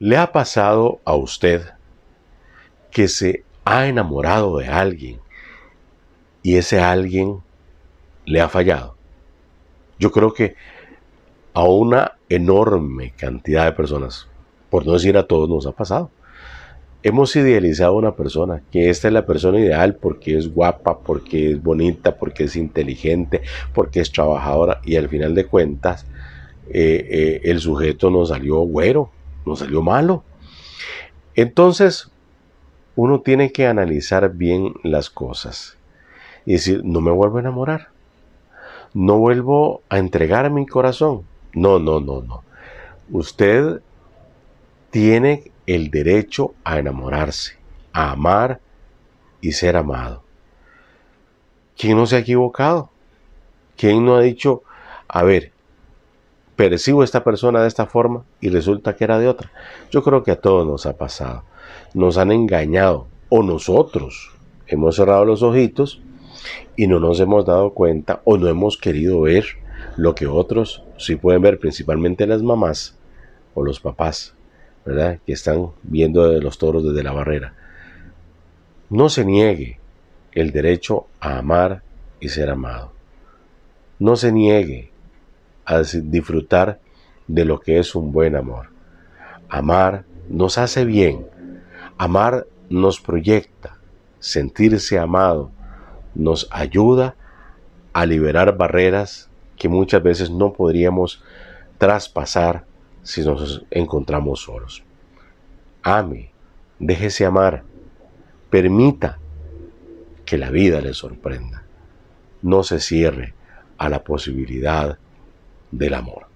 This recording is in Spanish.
¿Le ha pasado a usted que se ha enamorado de alguien y ese alguien le ha fallado? Yo creo que a una enorme cantidad de personas, por no decir a todos, nos ha pasado. Hemos idealizado a una persona, que esta es la persona ideal porque es guapa, porque es bonita, porque es inteligente, porque es trabajadora y al final de cuentas eh, eh, el sujeto nos salió güero, nos salió malo. Entonces, uno tiene que analizar bien las cosas y decir, no me vuelvo a enamorar, no vuelvo a entregar mi corazón. No, no, no, no. Usted tiene el derecho a enamorarse, a amar y ser amado. ¿Quién no se ha equivocado? ¿Quién no ha dicho, a ver, percibo a esta persona de esta forma y resulta que era de otra. Yo creo que a todos nos ha pasado. Nos han engañado o nosotros hemos cerrado los ojitos y no nos hemos dado cuenta o no hemos querido ver lo que otros sí pueden ver, principalmente las mamás o los papás, ¿verdad? Que están viendo los toros desde la barrera. No se niegue el derecho a amar y ser amado. No se niegue a disfrutar de lo que es un buen amor. Amar nos hace bien. Amar nos proyecta. Sentirse amado nos ayuda a liberar barreras que muchas veces no podríamos traspasar si nos encontramos solos. Ame, déjese amar, permita que la vida le sorprenda. No se cierre a la posibilidad del amor.